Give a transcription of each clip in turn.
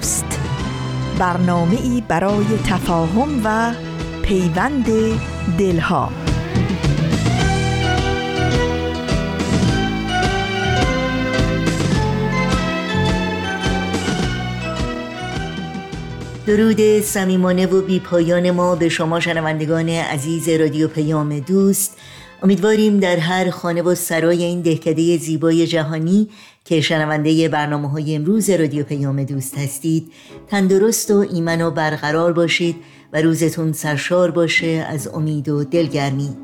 دوست. برنامه ای برای تفاهم و پیوند دلها. درود صمیمانه و بی پایان ما به شما شنوندگان عزیز رادیو پیام دوست. امیدواریم در هر خانه و سرای این دهکده زیبای جهانی که شنونده برنامه های امروز رادیو پیام دوست هستید تندرست و ایمن و برقرار باشید و روزتون سرشار باشه از امید و دلگرمی.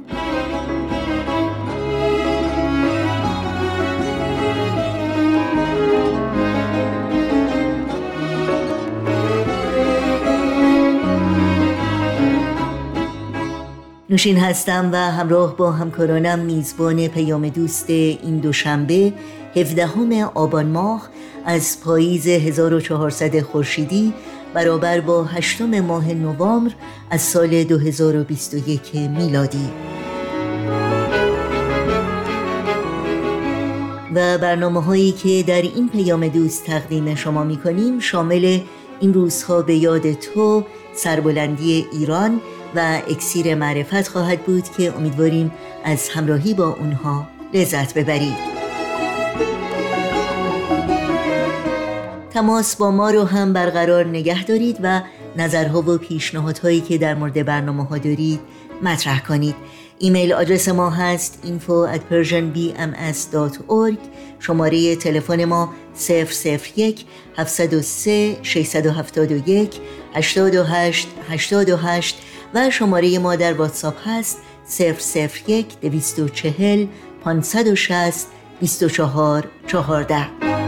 نوشین هستم و همراه با همکارانم میزبان پیام دوست این دوشنبه 17 آبان ماه از پاییز 1400 خورشیدی برابر با هشتم ماه نوامبر از سال 2021 میلادی. و برنامه هایی که در این پیام دوست تقدیم شما می کنیم شامل این روزها به یاد تو سربلندی ایران و اکسیر معرفت خواهد بود که امیدواریم از همراهی با اونها لذت ببرید. تماس با ما رو هم برقرار نگه دارید و نظرها و پیشنهادهایی که در مورد برنامه ها دارید مطرح کنید. ایمیل آدرس ما هست info at persianbms.org شماره تلفن ما 001 703 671 828 828 و شماره ما در واتساپ هست 001 240 560 24 14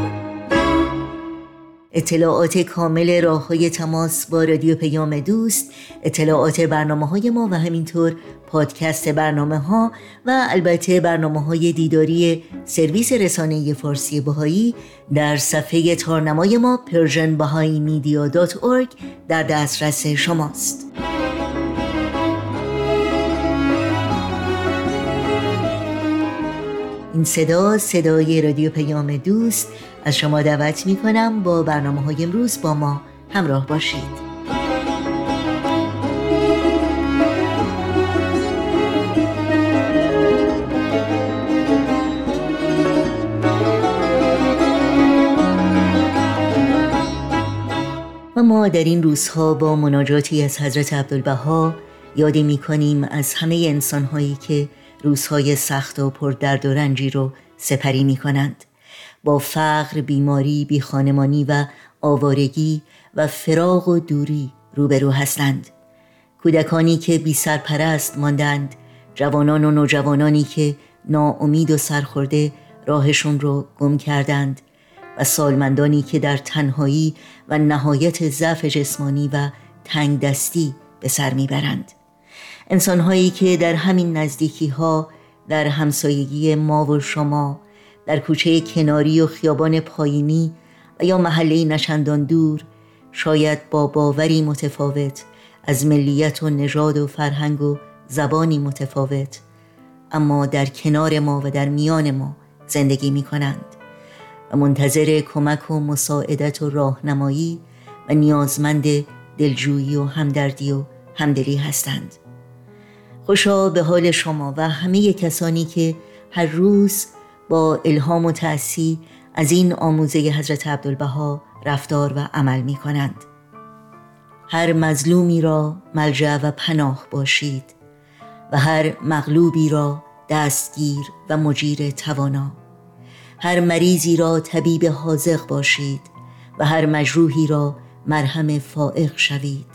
اطلاعات کامل راه های تماس با رادیو پیام دوست اطلاعات برنامه های ما و همینطور پادکست برنامه ها و البته برنامه های دیداری سرویس رسانه فارسی بهایی در صفحه تارنمای ما persianbahaimedia.org در دسترس شماست. این صدا صدای رادیو پیام دوست از شما دعوت می کنم با برنامه های امروز با ما همراه باشید. و ما در این روزها با مناجاتی از حضرت عبدالبها یادی می کنیم از همه انسانهایی که روزهای سخت و پر درد و رنجی رو سپری می کنند با فقر، بیماری، بیخانمانی و آوارگی و فراغ و دوری روبرو هستند. کودکانی که بی سرپرست ماندند جوانان و نوجوانانی که ناامید و سرخورده راهشون رو گم کردند و سالمندانی که در تنهایی و نهایت ضعف جسمانی و تنگ دستی به سر می‌برند. انسانهایی که در همین نزدیکی ها در همسایگی ما و شما در کوچه کناری و خیابان پایینی و یا محله نشندان دور شاید با باوری متفاوت از ملیت و نژاد و فرهنگ و زبانی متفاوت اما در کنار ما و در میان ما زندگی می کنند و منتظر کمک و مساعدت و راهنمایی و نیازمند دلجویی و همدردی و همدلی هستند. خوشا به حال شما و همه کسانی که هر روز با الهام و تأسی از این آموزه حضرت عبدالبها رفتار و عمل می کنند. هر مظلومی را ملجع و پناه باشید و هر مغلوبی را دستگیر و مجیر توانا. هر مریضی را طبیب حاضق باشید و هر مجروحی را مرهم فائق شوید.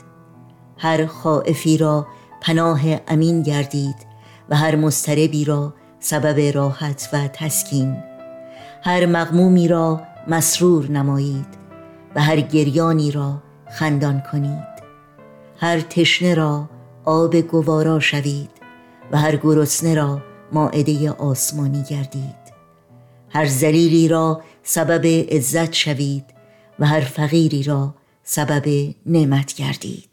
هر خائفی را پناه امین گردید و هر مستربی را سبب راحت و تسکین. هر مغمومی را مسرور نمایید و هر گریانی را خندان کنید. هر تشنه را آب گوارا شوید و هر گرسنه را ماعده آسمانی گردید. هر زلیلی را سبب عزت شوید و هر فقیری را سبب نعمت گردید.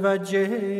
متوجه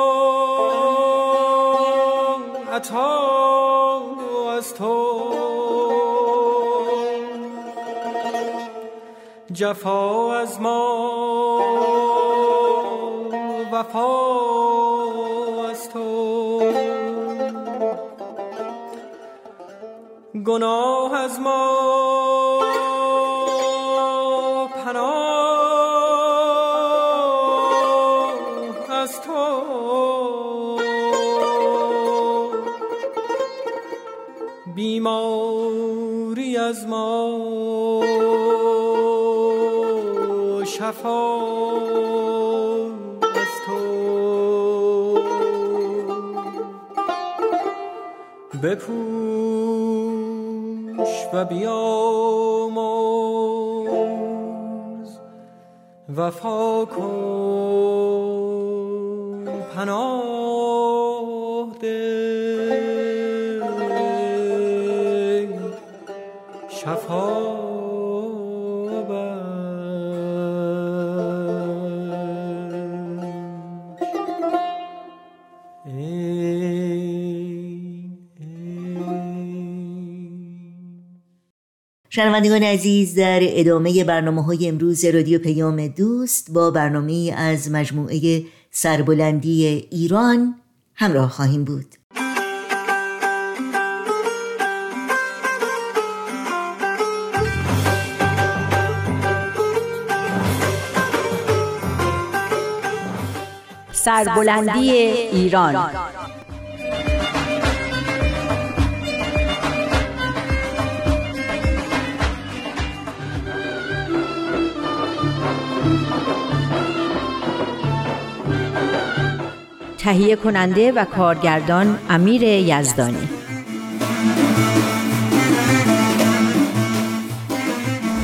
جفا از ما. وفا از تو. گناه از ما. شفا از تو بپوش و بیامرز وفا کن پناه ده شنوندگان عزیز در ادامه برنامه های امروز رادیو پیام دوست با برنامه از مجموعه سربلندی ایران همراه خواهیم بود. سربلندی ایران. تهیه کننده و کارگردان امیر یزدانی.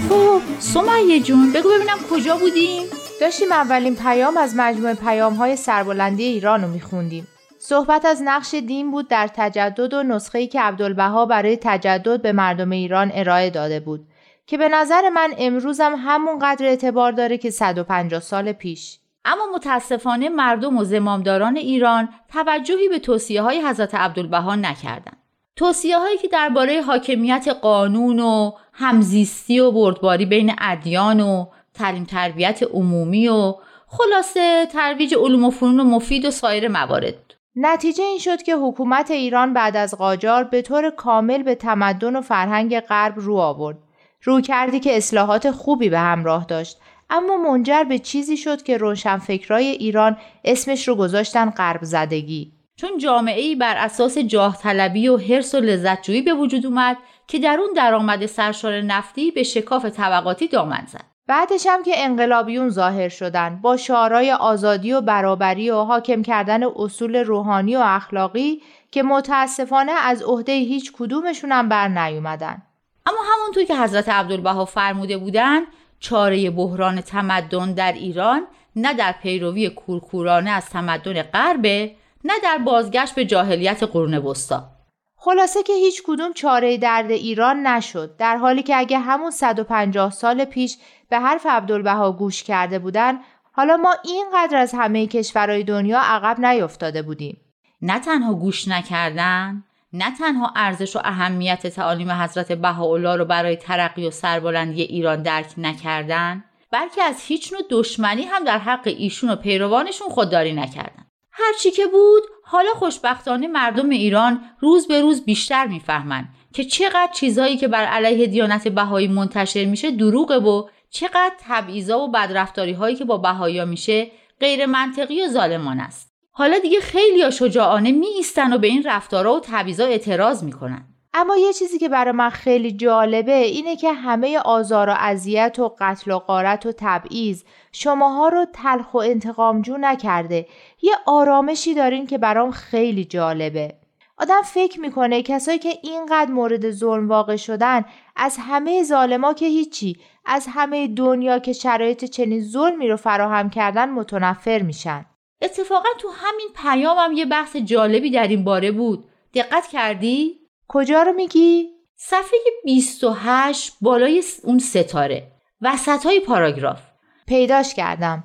خب سمیه جون بگو ببینم کجا بودیم؟ داشتیم اولین پیام از مجموعه پیام های سربلندی ایران رو میخوندیم. صحبت از نقش دین بود در تجدد و نسخه‌ای که عبدالبها برای تجدد به مردم ایران ارائه داده بود که به نظر من امروزم همون قدر اعتبار داره که 150 سال پیش. اما متاسفانه مردم و زمامداران ایران توجهی به توصیه های حضرت عبدالبها نکردند. توصیه هایی که درباره حاکمیت قانون و همزیستی و بردباری بین ادیان و تعلیم تربیت عمومی و خلاصه ترویج علوم و فنون مفید و سایر موارد نتیجه این شد که حکومت ایران بعد از قاجار به طور کامل به تمدن و فرهنگ غرب رو آورد. رو کردی که اصلاحات خوبی به همراه داشت اما منجر به چیزی شد که روشنفکرای ایران اسمش رو گذاشتن غرب زدگی. چون جامعه ای بر اساس جاه طلبی و حرس و لذتجویی به وجود اومد که در اون درآمد سرشار نفتی به شکاف طبقاتی دامن زد. بعدش هم که انقلابیون ظاهر شدن با شعارهای آزادی و برابری و حاکم کردن اصول روحانی و اخلاقی که متاسفانه از عهده هیچ کدومشون هم بر نیومدن. اما همونطور که حضرت عبدالبها فرموده بودن چاره بحران تمدن در ایران نه در پیروی کورکورانه از تمدن غربه نه در بازگشت به جاهلیت قرون وسطا. خلاصه که هیچ کدوم چاره درد ایران نشد در حالی که اگه همون 150 سال پیش به حرف عبدالبها گوش کرده بودن حالا ما اینقدر از همه کشورهای دنیا عقب نیفتاده بودیم. نه تنها گوش نکردن نه تنها ارزش و اهمیت تعالیم حضرت بهاءالله رو برای ترقی و سربلندی ایران درک نکردن بلکه از هیچ نوع دشمنی هم در حق ایشون و پیروانشون خودداری نکردن. هرچی که بود حالا خوشبختانه مردم ایران روز به روز بیشتر می‌فهمند که چقدر چیزهایی که بر علیه دیانت بهایی منتشر میشه دروغه و چقدر تبعیضا و بدرفتاری هایی که با بهایی میشه غیر منطقی و ظالمان است. حالا دیگه خیلی شجاعانه می ایستن و به این رفتارها و تبعیضا اعتراض می‌کنن. اما یه چیزی که برای من خیلی جالبه اینه که همه آزار و اذیت و قتل و قارت و تبعیض شماها رو تلخ و انتقامجو نکرده. یه آرامشی دارین که برام خیلی جالبه. آدم فکر می‌کنه کسایی که اینقدر مورد ظلم واقع شدن از همه ظالما که هیچی از همه دنیا که شرایط چنین ظلمی رو فراهم کردن متنفر میشن. اتفاقا تو همین پیامم یه بحث جالبی در این باره بود. دقت کردی؟ کجا رو میگی؟ صفحه 28 بالای اون ستاره. وسط های پاراگراف. پیداش کردم.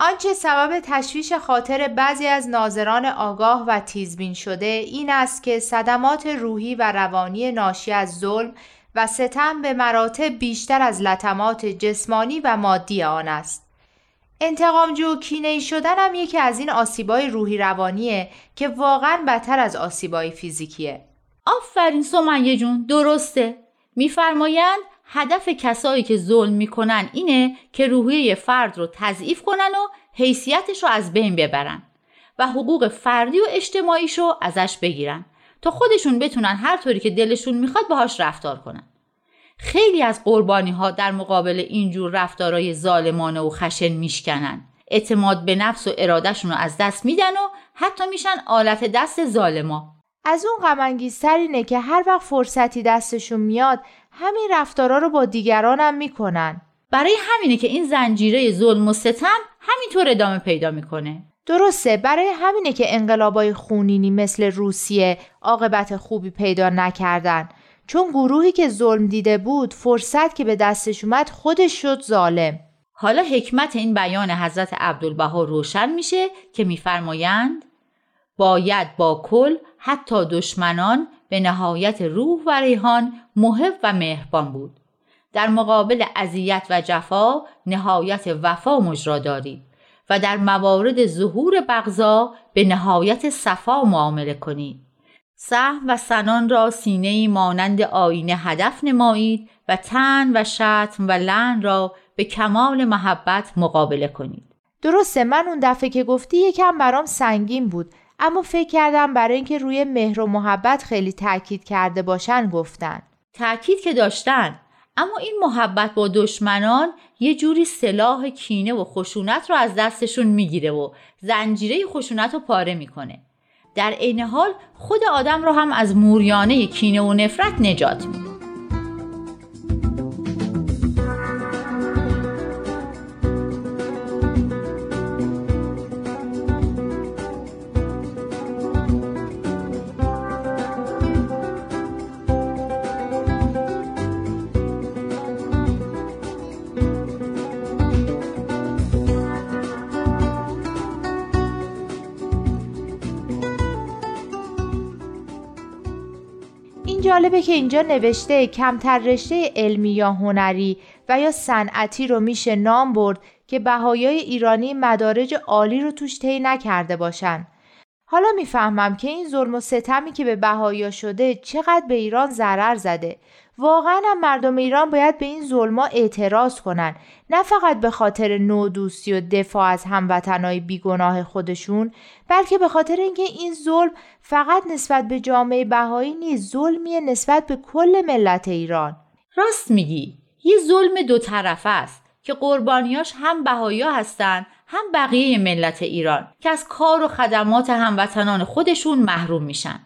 آنچه سبب تشویش خاطر بعضی از ناظران آگاه و تیزبین شده این است که صدمات روحی و روانی ناشی از ظلم و ستم به مراتب بیشتر از لطمات جسمانی و مادی آن است. انتقامجو و کینه شدن هم یکی از این آسیبای روحی روانیه که واقعا بدتر از آسیبای فیزیکیه. آفرین سمیه جون درسته. میفرمایند هدف کسایی که ظلم می‌کنن اینه که روحیه فرد رو تضعیف کنن و حیثیتش رو از بین ببرن و حقوق فردی و اجتماعیش رو ازش بگیرن تا خودشون بتونن هر طوری که دلشون می‌خواد باهاش رفتار کنن. خیلی از قربانی ها در مقابل اینجور رفتارهای ظالمانه و خشن میشکنن. اعتماد به نفس و ارادهشون رو از دست میدن و حتی میشن آلت دست ظالما. از اون غم اینه که هر وقت فرصتی دستشون میاد همین رفتارا رو با دیگرانم می‌کنن برای همینه که این زنجیره ظلم و ستم همینطور ادامه پیدا می‌کنه درسته برای همینه که انقلابای خونینی مثل روسیه عاقبت خوبی پیدا نکردن چون گروهی که ظلم دیده بود فرصت که به دستش اومد خودش شد ظالم. حالا حکمت این بیان حضرت عبدالبها روشن میشه که میفرمایند باید با کل حتی دشمنان به نهایت روح و ریحان محب و مهربان بود. در مقابل اذیت و جفا نهایت وفا مجرا دارید و در موارد ظهور بغضا به نهایت صفا معامله کنید سهم و سنان را سینه مانند آینه هدف نمایید و تن و شتم و لن را به کمال محبت مقابله کنید. درسته من اون دفعه که گفتی یکم برام سنگین بود اما فکر کردم برای اینکه روی مهر و محبت خیلی تاکید کرده باشن گفتن. تاکید که داشتن اما این محبت با دشمنان یه جوری سلاح کینه و خشونت رو از دستشون می‌گیره و زنجیره خشونت رو پاره می‌کنه. در عین حال خود آدم رو هم از موریانه کینه و نفرت نجات میده. جالبه که اینجا نوشته کمتر رشته علمی یا هنری و یا صنعتی رو میشه نام برد که بهایای ایرانی مدارج عالی رو توش طی نکرده باشن. حالا می‌فهمم که این ظلم و ستمی که به بهایا شده چقدر به ایران ضرر زده واقعا مردم ایران باید به این ظلما اعتراض کنن. نه فقط به خاطر نودوستی و دفاع از هموطنهای بیگناه خودشون بلکه به خاطر اینکه این ظلم فقط نسبت به جامعه بهایی نیست ظلمیه نسبت به کل ملت ایران. راست میگی. یه ظلم دو طرفه است که قربانیاش هم بهایا هستن هم بقیه ملت ایران که از کار و خدمات هموطنان خودشون محروم میشن.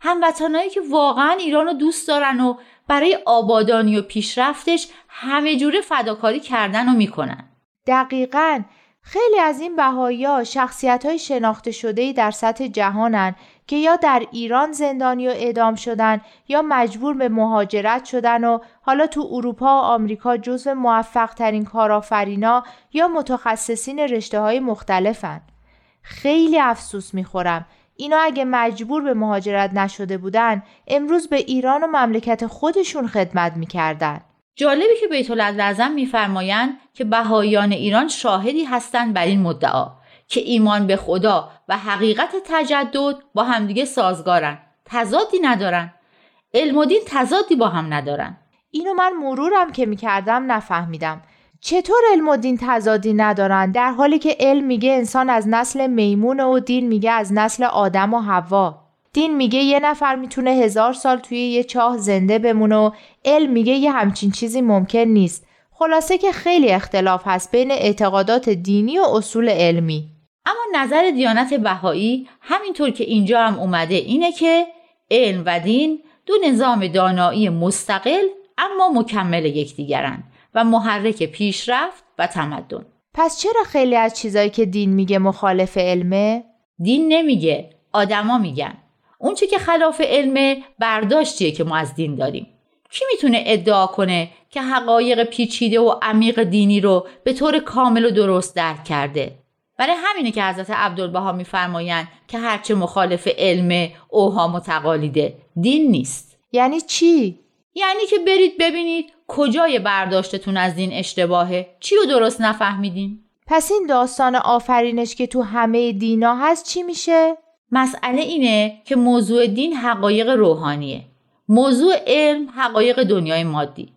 هموطنایی که واقعا ایران رو دوست دارن و برای آبادانی و پیشرفتش همه جوره فداکاری کردن و می‌کنن دقیقا خیلی از این بهایی شخصیت های شناخته شده در سطح جهانن که یا در ایران زندانی و اعدام شدن یا مجبور به مهاجرت شدن و حالا تو اروپا و آمریکا جزو موفق ترین کارآفرینا یا متخصصین رشته های مختلفن. خیلی افسوس می‌خورم اینا اگه مجبور به مهاجرت نشده بودن امروز به ایران و مملکت خودشون خدمت می‌کردن. جالبی که بیت لازم میفرمایند که بهایان ایران شاهدی هستند بر این مدعا که ایمان به خدا و حقیقت تجدد با همدیگه سازگارن. تضادی ندارن. علم و دین تضادی با هم ندارن. اینو من مرورم که می‌کردم نفهمیدم. چطور علم و دین تضادی ندارن؟ در حالی که علم میگه انسان از نسل میمون و دین میگه از نسل آدم و حوا. دین میگه یه نفر می‌تونه هزار سال توی یه چاه زنده بمونه و علم میگه یه همچین چیزی ممکن نیست. خلاصه که خیلی اختلاف هست بین اعتقادات دینی و اصول علمی. اما نظر دیانت بهایی همینطور که اینجا هم اومده اینه که علم و دین دو نظام دانایی مستقل اما مکمل یکدیگرند. و محرک پیشرفت و تمدن. پس چرا خیلی از چیزایی که دین میگه مخالف علمه؟ دین نمیگه آدما میگن. اون چی که خلاف علمه برداشتیه که ما از دین داریم. کی می‌تونه ادعا کنه که حقایق پیچیده و عمیق دینی رو به طور کامل و درست درک کرده؟ برای همینه که حضرت عبدالبها میفرمایند که هرچه مخالف علم اوهام و تقالیده دین نیست. یعنی چی؟ یعنی که برید ببینید کجای برداشتتون از دین اشتباهه؟ چی رو درست نفهمیدین؟ پس این داستان آفرینش که تو همه دینا هست چی میشه؟ مسئله اینه که موضوع دین حقایق روحانیه. موضوع علم حقایق دنیای مادی.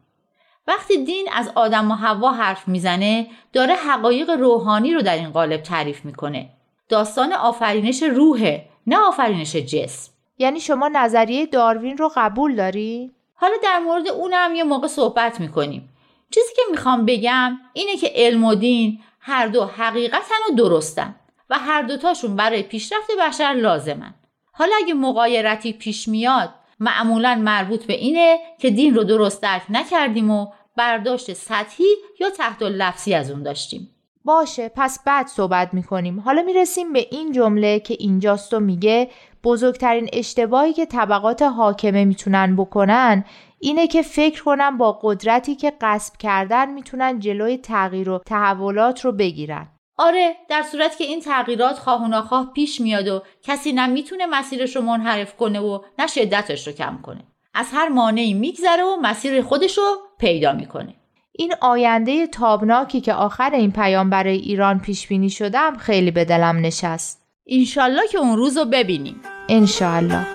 وقتی دین از آدم و حوا حرف می‌زنه داره حقایق روحانی رو در این قالب تعریف می‌کنه. داستان آفرینش روحه نه آفرینش جسم. یعنی شما نظریه داروین رو قبول داری؟ حالا در مورد اونم یه موقع صحبت می‌کنیم. چیزی که می‌خوام بگم اینه که علم و دین هر دو حقیقتن و درستن و هر دوتاشون برای پیشرفت بشر لازمن. حالا اگه مقایرتی پیش میاد معمولا مربوط به اینه که دین رو درست درک نکردیم و برداشت سطحی یا تحت لفظی از اون داشتیم. باشه پس بعد صحبت می‌کنیم. حالا می‌رسیم به این جمله که اینجاست و میگه بزرگترین اشتباهی که طبقات حاکمه می‌تونن بکنن اینه که فکر کنن با قدرتی که قصب کردن می‌تونن جلوی تغییر و تحولات رو بگیرن. آره در صورت که این تغییرات خواه و ناخواه پیش میاد و کسی نه می‌تونه مسیرش رو منحرف کنه و نه شدتش رو کم کنه. از هر مانعی میگذره و مسیر خودش رو پیدا می‌کنه. این آینده تابناکی که آخر این پیام برای ایران پیش بینی شدم خیلی به دلم نشست. انشالله که اون روز رو ببینیم. انشالله.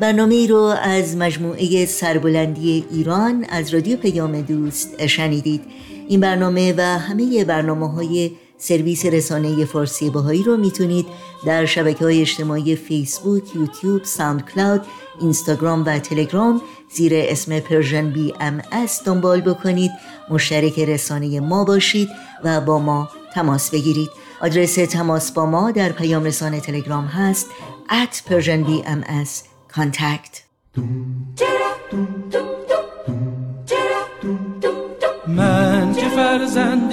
برنامه ای رو از مجموعه سربلندی ایران از رادیو پیام دوست شنیدید. این برنامه و همه برنامه های سرویس رسانه فارسی باهایی رو می‌تونید در شبکه های اجتماعی فیسبوک، یوتیوب، ساوند کلاود، اینستاگرام و تلگرام زیر اسم Persian BMS دنبال بکنید مشترک رسانه ما باشید و با ما تماس بگیرید آدرس تماس با ما در پیام رسانه تلگرام هست at persianbms contact من که فرزند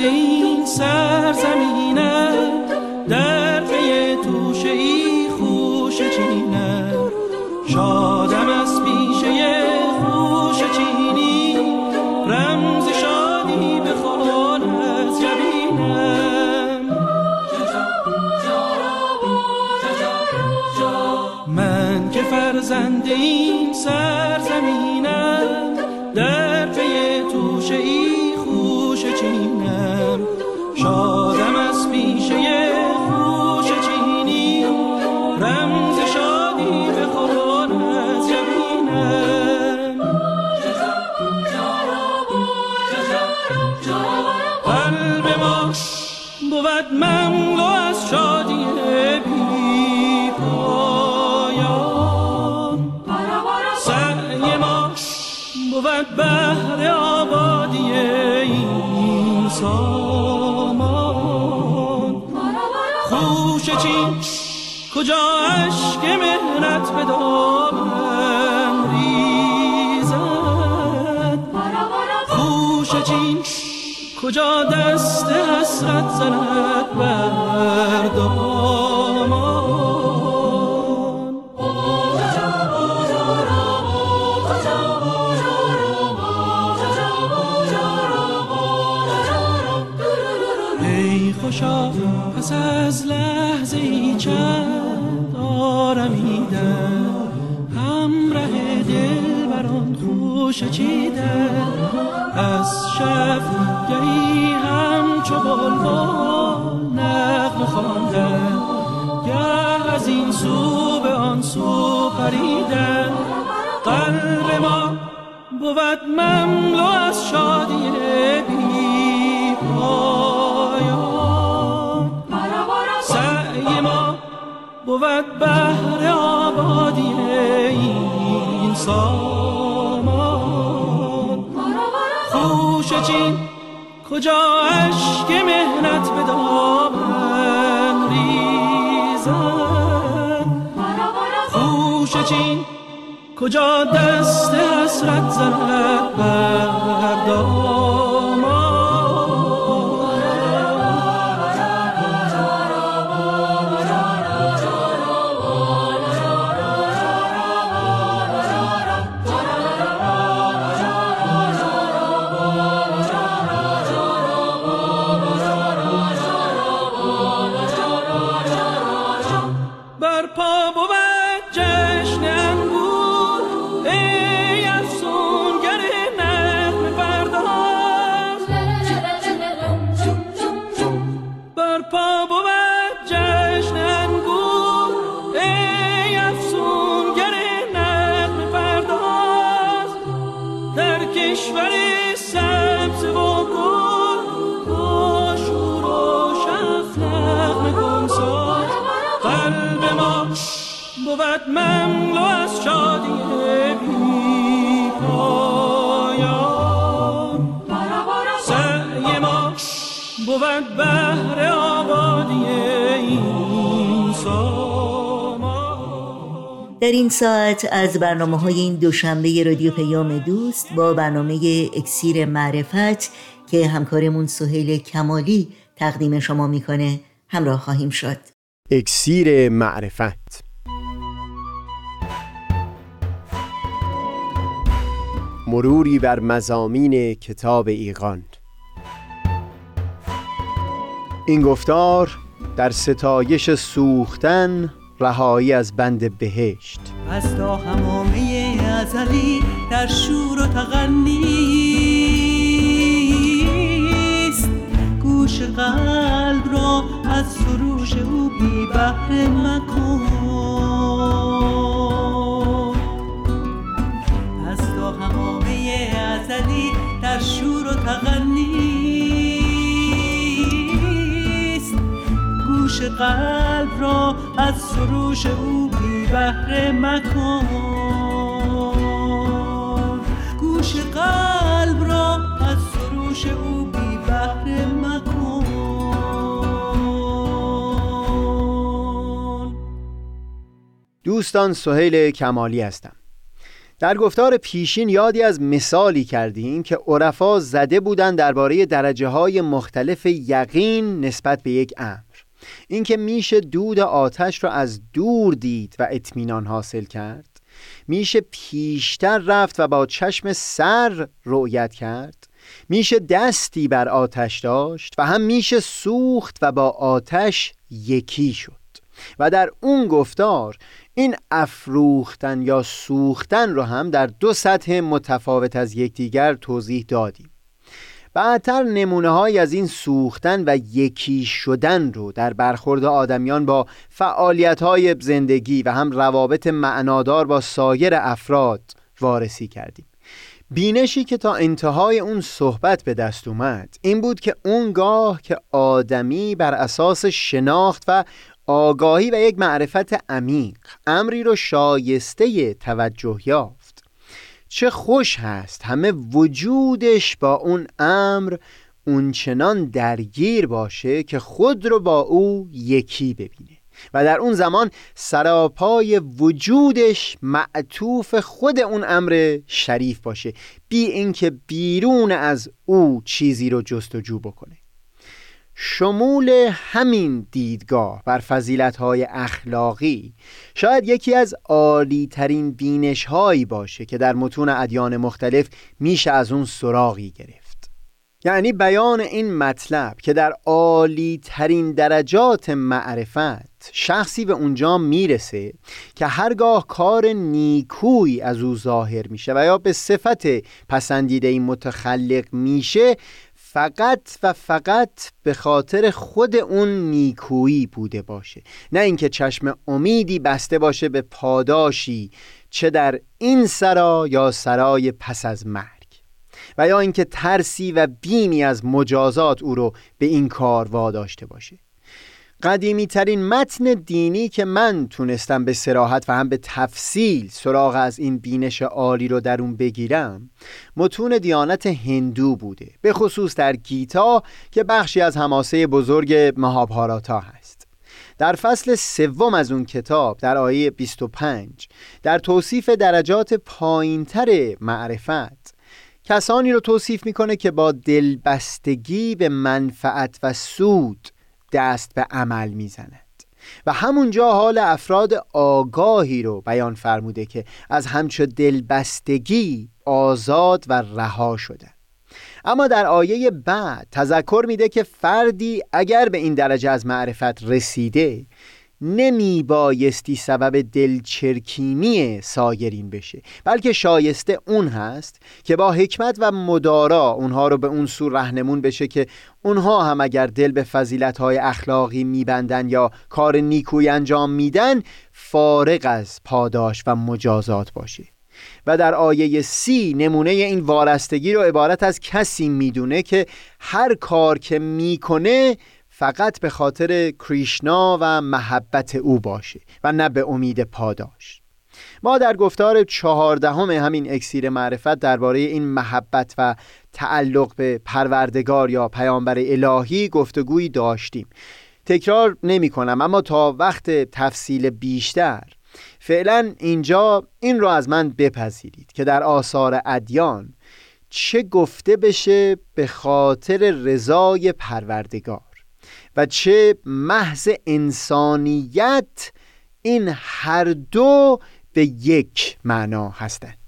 سامان. خوش چین کجا عشق مهنت به دامن ریزد؟ خوش چین کجا دست حسرت زند بر چیدم از شب گهی همچو بلبل نغمه خواندم گه از این سو به آن سو پریدم قلب ما بود مملو از شادی بی پایان سعی ما بود بهر آبادی این سامان. چین کجا عشق مهنت به دامن ریزد خوش چین کجا دست حسرت زند بر بود مملو از شادی بی پایان سعی ما بود بهر آبادی این در این ساعت از برنامه های این دوشنبه رادیو پیام دوست با برنامه اکسیر معرفت که همکارمون سهیل کمالی تقدیم شما می‌کنه همراه خواهیم شد. اکسیر معرفت. مروری بر مزامین کتاب ایقان این گفتار در ستایش سوختن رهایی از بند بهشت. از تا همامه ازلی در شور و تغنیست گوش قلب را از سروش او بی بهره مکن. ازلی در شور و تغنیست گوش قلب را از سروش او بی بهره مکن. گوش قلب را از سروش او بی مکن. دوستان سهیل کمالی هستم. در گفتار پیشین یادی از مثالی کردیم که عرفا زده بودند درباره درجه های مختلف یقین نسبت به یک امر. اینکه میشه دود آتش را از دور دید و اطمینان حاصل کرد. میشه پیشتر رفت و با چشم سر رؤیت کرد. میشه دستی بر آتش داشت و هم میشه سوخت و با آتش یکی شد. و در اون گفتار این افروختن یا سوختن رو هم در دو سطح متفاوت از یکدیگر توضیح دادیم. بعدتر نمونه های از این سوختن و یکی شدن رو در برخورد آدمیان با فعالیت های زندگی و هم روابط معنادار با سایر افراد وارسی کردیم. بینشی که تا انتهای اون صحبت به دست اومد این بود که اونگاه که آدمی بر اساس شناخت و آگاهی و یک معرفت عمیق. امری رو شایسته توجه یافت. چه خوش هست همه وجودش با اون امر اونچنان درگیر باشه که خود رو با او یکی ببینه. و در اون زمان سراپای وجودش معطوف خود اون امر شریف باشه. بی اینکه بیرون از او چیزی رو جستجو بکنه. شمول همین دیدگاه بر های اخلاقی شاید یکی از عالی ترین بینش هایی باشه که در متون ادیان مختلف میشه از اون سراغی گرفت. یعنی بیان این مطلب که در عالی ترین درجات معرفت شخصی به اونجا می‌رسه که هرگاه کار نیکوی از او ظاهر میشه و یا به صفت پسندیده این متخلق میشه فقط و فقط به خاطر خود اون نیکویی بوده باشه. نه اینکه چشم امیدی بسته باشه به پاداشی چه در این سرا یا سرای پس از مرگ. و یا اینکه ترسی و بیمی از مجازات او رو به این کار واداشته باشه. قدیمی ترین متن دینی که من تونستم به سراحت و هم به تفصیل سراغ از این بینش عالی رو در اون بگیرم متون دیانت هندو بوده به خصوص در گیتا که بخشی از هماسه بزرگ مهابهاراتا هست. در فصل سوم از اون کتاب در آیه 25 در توصیف درجات پایینتر معرفت کسانی رو توصیف می‌کنه که با دلبستگی به منفعت و سود دست به عمل می‌زند. و همونجا حال افراد آگاهی رو بیان فرموده که از همچو دلبستگی آزاد و رها شده. اما در آیه بعد تذکر میده که فردی اگر به این درجه از معرفت رسیده نمی بایستی سبب دلچرکینی سایرین بشه. بلکه شایسته اون هست که با حکمت و مدارا اونها رو به اون سو رهنمون بشه که اونها هم اگر دل به های اخلاقی میبندن یا کار نیکوی انجام میدن فارغ از پاداش و مجازات باشه. و در آیه سی نمونه این وارستگی رو عبارت از کسی می‌دونه که هر کار که می‌کنه فقط به خاطر کریشنا و محبت او باشه و نه به امید پاداش. ما در گفتار چهاردهم همین اکسیر معرفت درباره این محبت و تعلق به پروردگار یا پیامبر الهی گفتگویی داشتیم. تکرار نمی کنم اما تا وقت تفصیل بیشتر فعلا اینجا این رو از من بپذیرید که در آثار ادیان چه گفته بشه به خاطر رضای پروردگار. و چه محض انسانیت این هر دو به یک معنا هستند.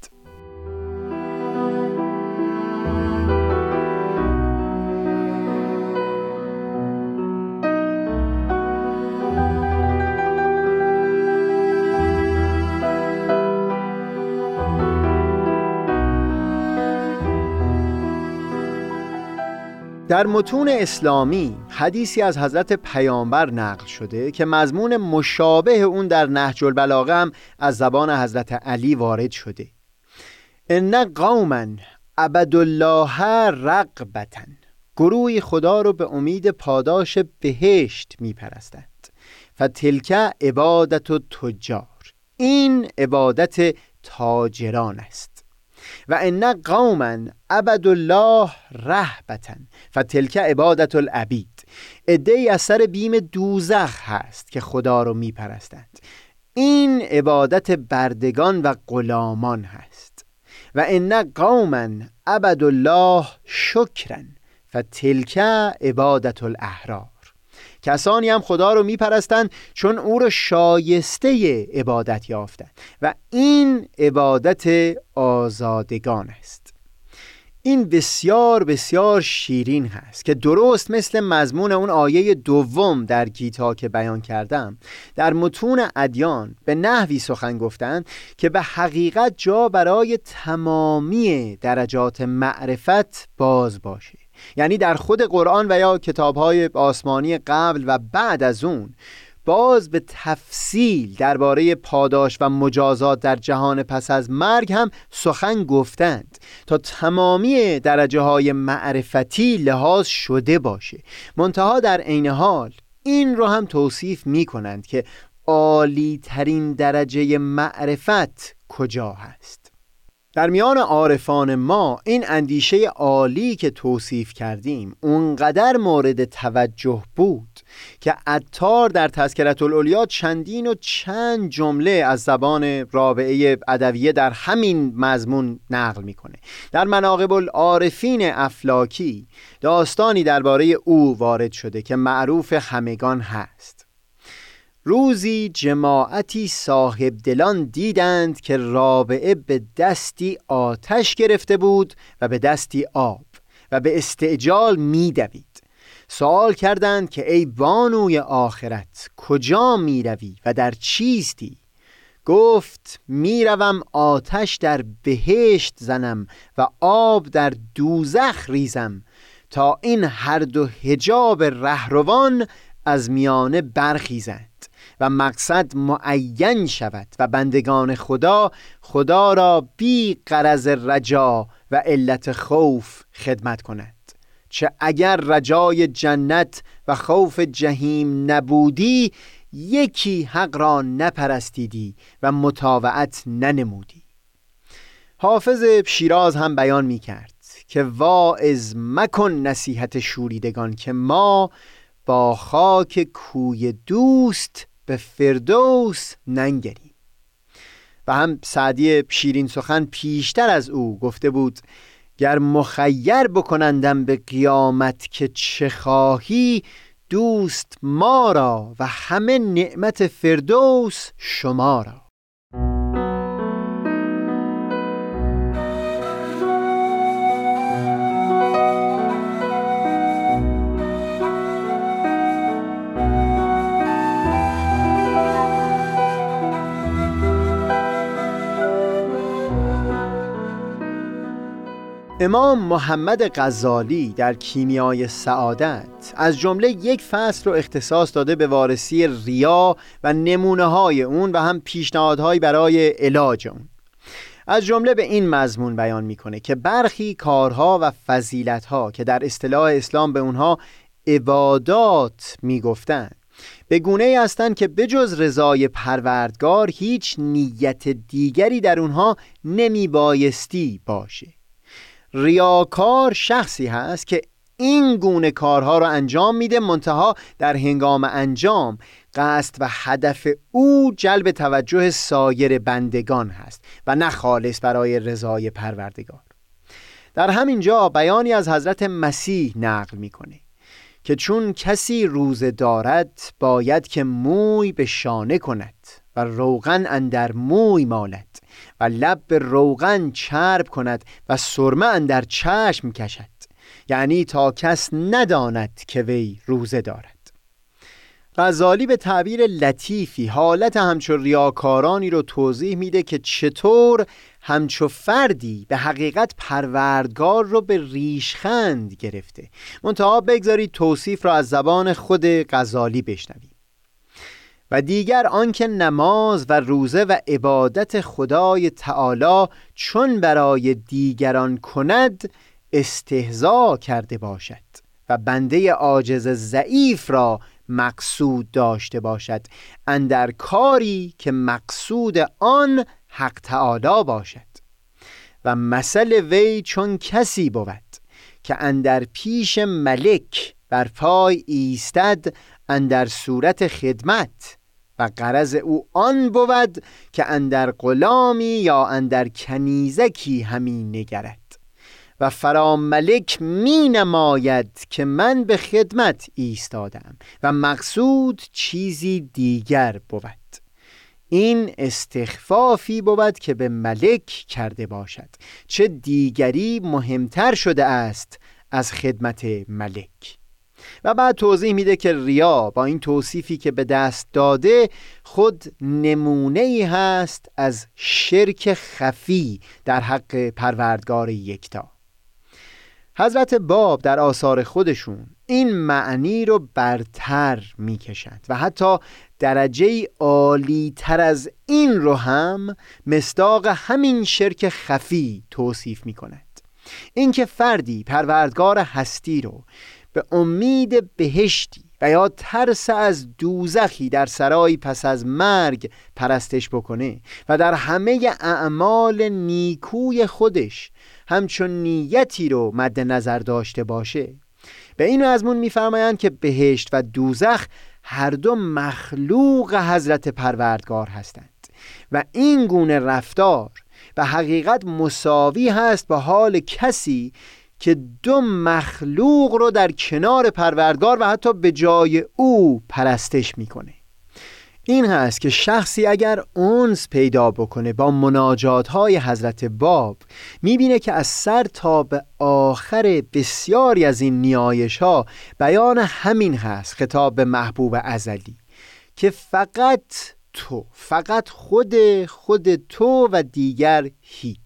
در متون اسلامی حدیثی از حضرت پیامبر نقل شده که مضمون مشابه اون در نهج البلاغه هم از زبان حضرت علی وارد شده. ان قوما عبدالله رقبتن گروهی خدا رو به امید پاداش بهشت میپرستند. فتلک عبادت و تجار این عبادت تاجران است. و ان قوما عبد الله رهبتن فتلک عبادت العبید. ای از سر بیم دوزخ هست که خدا رو میپرستند. این عبادت بردگان و غلامان هست. و ان قوما عبد الله شکرن فتلک عبادت الاحرار. کسانی هم خدا رو میپرستند چون او رو شایسته عبادت یافتند و این عبادت آزادگان است. این بسیار بسیار شیرین هست که درست مثل مضمون اون آیه دوم در گیتا که بیان کردم در متون ادیان به نحوی سخن گفتند که به حقیقت جا برای تمامی درجات معرفت باز باشه. یعنی در خود قرآن و یا کتابهای آسمانی قبل و بعد از اون باز به تفصیل درباره پاداش و مجازات در جهان پس از مرگ هم سخن گفتند تا تمامی درجه های معرفتی لحاظ شده باشه. منتها در عین حال این رو هم توصیف می کنند که عالی ترین درجه معرفت کجا هست. در میان عارفان ما این اندیشه عالی که توصیف کردیم اونقدر مورد توجه بود که عطار در تذکرت الاولیا چندین و چند جمله از زبان رابعه ادویه در همین مضمون نقل می‌کنه. در مناقب العارفین افلاکی داستانی درباره او وارد شده که معروف همگان هست. روزی جماعتی صاحب دلان دیدند که رابعه به دستی آتش گرفته بود و به دستی آب و به استعجال میدوید. سوال کردند که ای بانوی آخرت کجا می‌روی و در چیستی؟ گفت می‌روم آتش در بهشت زنم و آب در دوزخ ریزم تا این هر دو هجاب رهروان از میانه برخیزند. و مقصد معین شود و بندگان خدا خدا را بی قرض رجا و علت خوف خدمت کند. چه اگر رجای جنت و خوف جهیم نبودی یکی حق را نپرستیدی و مطاوعت ننمودی. حافظ شیراز هم بیان می کرد که واعظ مکن نصیحت شوریدگان که ما با خاک کوی دوست به فردوس ننگریم. و هم سعدی شیرین سخن پیشتر از او گفته بود گر مخیر بکنندم به قیامت که چه خواهی دوست ما را و همه نعمت فردوس شما را. امام محمد غزالی در کیمیای سعادت از جمله یک فصل رو اختصاص داده به وارسی ریا و نمونه های اون و هم پیشنهادهایی برای علاج اون. از جمله به این مضمون بیان می‌کنه که برخی کارها و فضیلتها که در اصطلاح اسلام به اونها عبادات می‌گفتند به گونه هستند که بجز رضای پروردگار هیچ نیت دیگری در اونها نمی بایستی باشه. ریاکار شخصی هست که این گونه کارها رو انجام میده منتها در هنگام انجام قصد و هدف او جلب توجه سایر بندگان هست و نه خالص برای رضای پروردگار. در همین جا بیانی از حضرت مسیح نقل می‌کنه که چون کسی روزه دارد باید که موی به شانه کند و روغن اندر موی مالد لب به روغن چرب کند و سرمه اندر چشم کشد. یعنی تا کس نداند که وی روزه دارد. غزالی به تعبیر لطیفی حالت همچو ریاکارانی رو توضیح میده که چطور همچو فردی به حقیقت پروردگار رو به ریشخند گرفته. منتها بگذارید توصیف را از زبان خود غزالی بشنویم. و دیگر آنکه نماز و روزه و عبادت خدای تعالی چون برای دیگران کند استهزا کرده باشد و بنده عاجز ضعیف را مقصود داشته باشد اندر کاری که مقصود آن حق تعالی باشد. و مثل وی چون کسی بود که اندر پیش ملک بر پای ایستد اندر صورت خدمت و قرض او آن بود که اندر غلامی یا اندر کنیزکی همین نگرد. و فراملک می نماید که من به خدمت ایستادم و مقصود چیزی دیگر بود. این استخفافی بود که به ملک کرده باشد. چه دیگری مهمتر شده است از خدمت ملک. و بعد توضیح میده که ریا با این توصیفی که به دست داده خود نمونه ای هست از شرک خفی در حق پروردگار یکتا. حضرت باب در آثار خودشون این معنی رو برتر می‌کشند و حتی درجه عالی تر از این رو هم مصداق همین شرک خفی توصیف می کند اینکه فردی پروردگار هستی رو به امید بهشتی و یا ترس از دوزخی در سرای پس از مرگ پرستش بکنه و در همه اعمال نیکوی خودش همچون نیتی رو مد نظر داشته باشه. به این مضمون میفرمایند که بهشت و دوزخ هر دو مخلوق حضرت پروردگار هستند و این گونه رفتار به حقیقت مساوی هست با حال کسی که دو مخلوق رو در کنار پروردگار و حتی به جای او پرستش می‌کنه. این هست که شخصی اگر اونس پیدا بکنه با مناجات های حضرت باب می‌بینه که از سر تا به آخر بسیاری از این نیایش ها بیان همین هست خطاب به محبوب ازلی که فقط تو فقط خود خود تو و دیگر هیچ.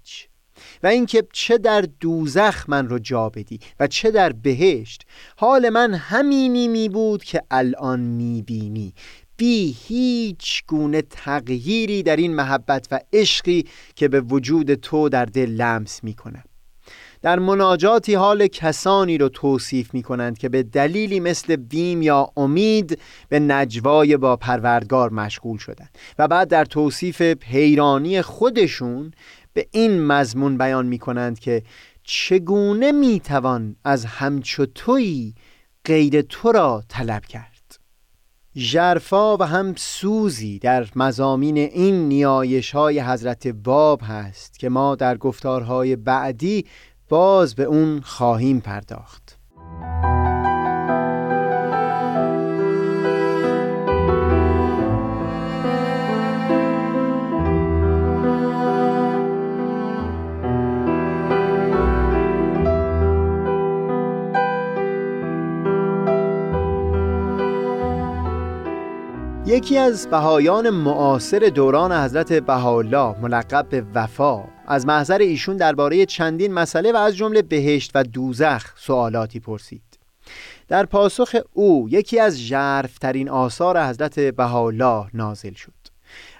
و اینکه چه در دوزخ من رو جا بدی و چه در بهشت حال من همینی می بود که الان می بینی. بی هیچ گونه تغییری در این محبت و عشقی که به وجود تو در دل لمس می کنم. در مناجاتی حال کسانی رو توصیف می کنند که به دلیلی مثل بیم یا امید به نجوای با پروردگار مشغول شدند و بعد در توصیف حیرانی خودشون به این مضمون بیان می کنند که چگونه می توان از همچو تویی غیر تو را طلب کرد. جرفا و هم سوزی در مزامین این نیایش های حضرت باب هست که ما در گفتارهای بعدی باز به اون خواهیم پرداخت. یکی از بهایان معاصر دوران حضرت بهاءالله ملقب به وفا. از محضر ایشون درباره چندین مسئله و از جمله بهشت و دوزخ سوالاتی پرسید. در پاسخ او یکی از ژرفترین آثار حضرت بهاءالله نازل شد.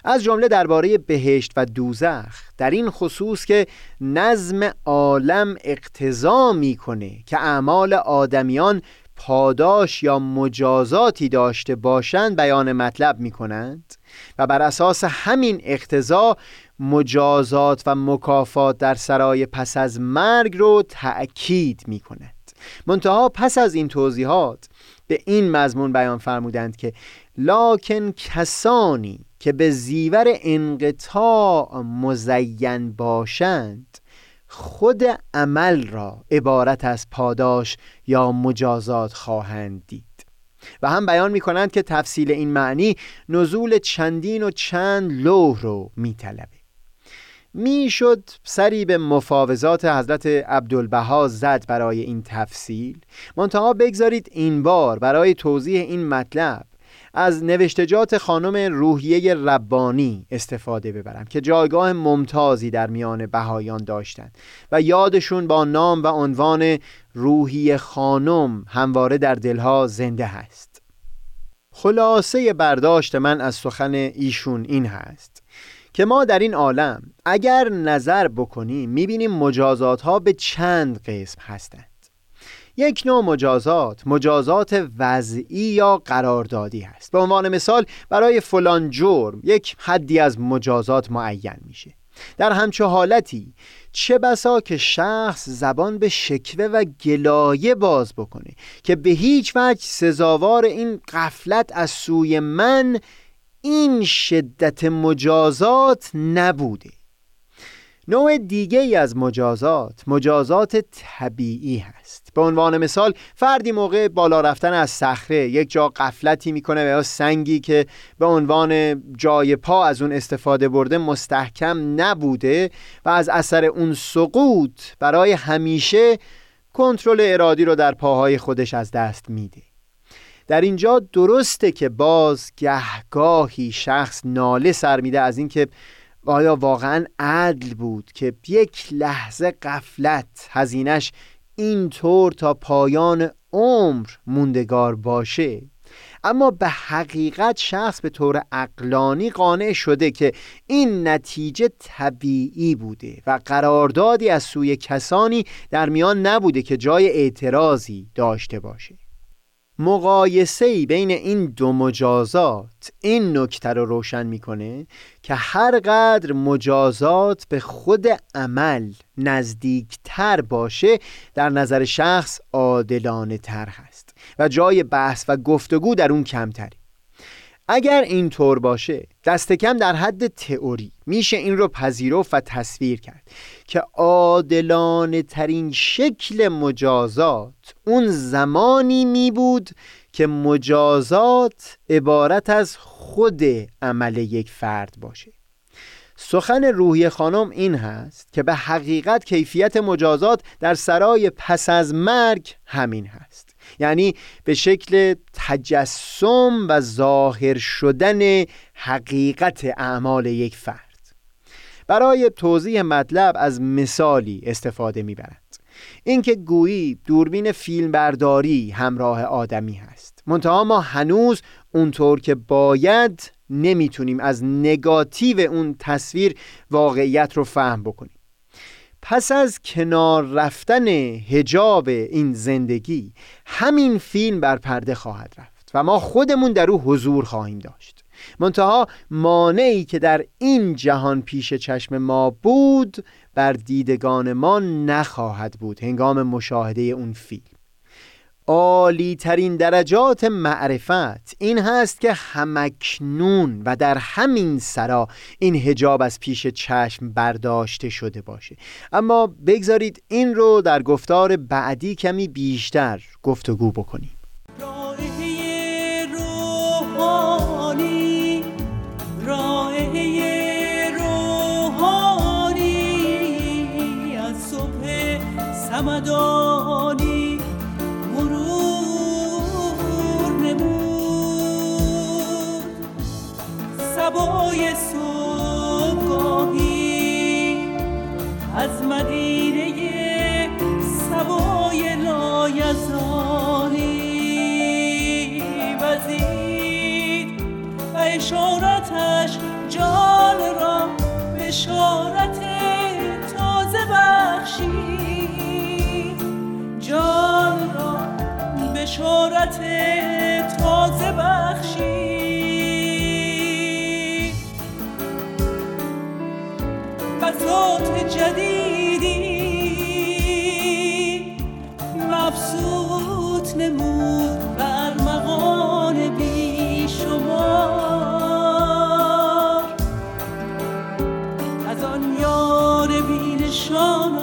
از جمله درباره بهشت و دوزخ در این خصوص که نظم عالم اقتضا می‌کنه که اعمال آدمیان پاداش یا مجازاتی داشته باشند بیان مطلب می کنند و بر اساس همین اقتضا مجازات و مکافات در سرای پس از مرگ رو تأکید می کند منتها پس از این توضیحات به این مضمون بیان فرمودند که لاکن کسانی که به زیور انقطاع مزین باشند خود عمل را عبارت از پاداش یا مجازات خواهند دید. و هم بیان می کنند که تفصیل این معنی نزول چندین و چند لوح رو می طلبه می شد سری به مفاوضات حضرت عبدالبها زد برای این تفصیل. منتها بگذارید این بار برای توضیح این مطلب از نوشتجات خانم روحیه ربانی استفاده ببرم که جایگاه ممتازی در میان بهایان داشتند و یادشون با نام و عنوان روحیه خانم همواره در دلها زنده هست. خلاصه برداشت من از سخن ایشون این هست که ما در این عالم اگر نظر بکنیم می‌بینیم مجازات ها به چند قسم هستند یک نوع مجازات مجازات وضعی یا قراردادی هست. به عنوان مثال برای فلان جرم یک حدی از مجازات معین میشه. در همچه حالتی چه بسا که شخص زبان به شکوه و گلایه باز بکنه که به هیچ وجه سزاوار این قفلت از سوی من این شدت مجازات نبوده. نوع دیگه ای از مجازات مجازات طبیعی هست. به عنوان مثال فردی موقع بالا رفتن از صخره یک جا قفلتی می‌کنه و یا سنگی که به عنوان جای پا از اون استفاده برده مستحکم نبوده و از اثر اون سقوط برای همیشه کنترل ارادی رو در پاهای خودش از دست میده. در اینجا درسته که باز گهگاهی شخص ناله سر میده از اینکه آیا واقعا عدل بود که یک لحظه قفلت هزینش اینطور تا پایان عمر موندگار باشه؟ اما به حقیقت شخص به طور اقلانی قانع شده که این نتیجه طبیعی بوده و قراردادی از سوی کسانی در میان نبوده که جای اعتراضی داشته باشه. مقایسه بین این دو مجازات این نکته رو روشن می‌کنه که هر قدر مجازات به خود عمل نزدیکتر باشه در نظر شخص عادلانه تر هست و جای بحث و گفتگو در اون کمتری اگر این طور باشه دست کم در حد تئوری میشه این رو پذیرفت و تصویر کرد که عادلانه ترین شکل مجازات اون زمانی می بود که مجازات عبارت از خود عمل یک فرد باشه. سخن روحی خانم این هست که به حقیقت کیفیت مجازات در سرای پس از مرگ همین هست. یعنی به شکل تجسم و ظاهر شدن حقیقت اعمال یک فرد. برای توضیح مطلب از مثالی استفاده می‌برند اینکه گویی دوربین فیلمبرداری همراه آدمی هست. منتها ما هنوز اونطور که باید نمی‌تونیم از نگاتیو اون تصویر واقعیت رو فهم بکنیم. پس از کنار رفتن هجاب این زندگی همین فیلم بر پرده خواهد رفت و ما خودمون در او حضور خواهیم داشت. منتها مانعی که در این جهان پیش چشم ما بود بر دیدگان ما نخواهد بود هنگام مشاهده اون فیلم. عالی ترین درجات معرفت این هست که همکنون و در همین سرا این هجاب از پیش چشم برداشته شده باشه. اما بگذارید این رو در گفتار بعدی کمی بیشتر گفتگو بکنیم. سبای صبحگاهی. از مدینه سبای لایزانی وزید و اشارتش جان را بشارت تازه بخشید. جان را بشارت تازه بخشی بساط جدیدی. مبسوط نمود بر مقان بی شمار. از آن یار بی نشان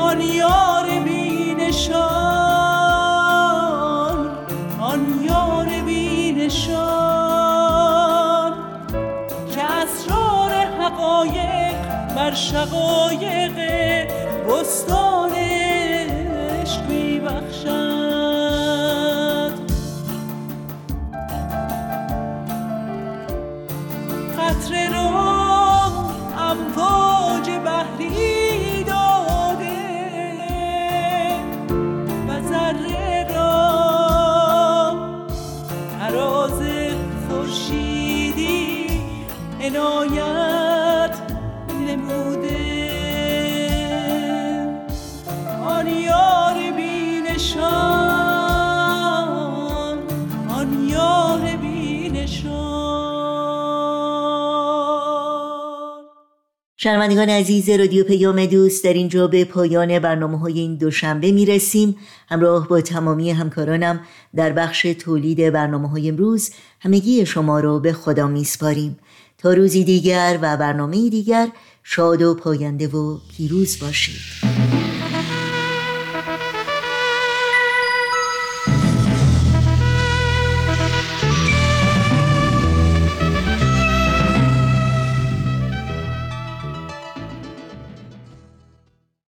آن یار بی نشان. آن یار بی نشان. بر شقایق بستان شنوندگان عزیز رادیو پیام دوست در اینجا به پایان برنامه های این دوشنبه می رسیم همراه با تمامی همکارانم در بخش تولید برنامه های امروز همگی شما رو به خدا می سپاریم تا روزی دیگر و برنامه دیگر شاد و پاینده و پیروز باشید.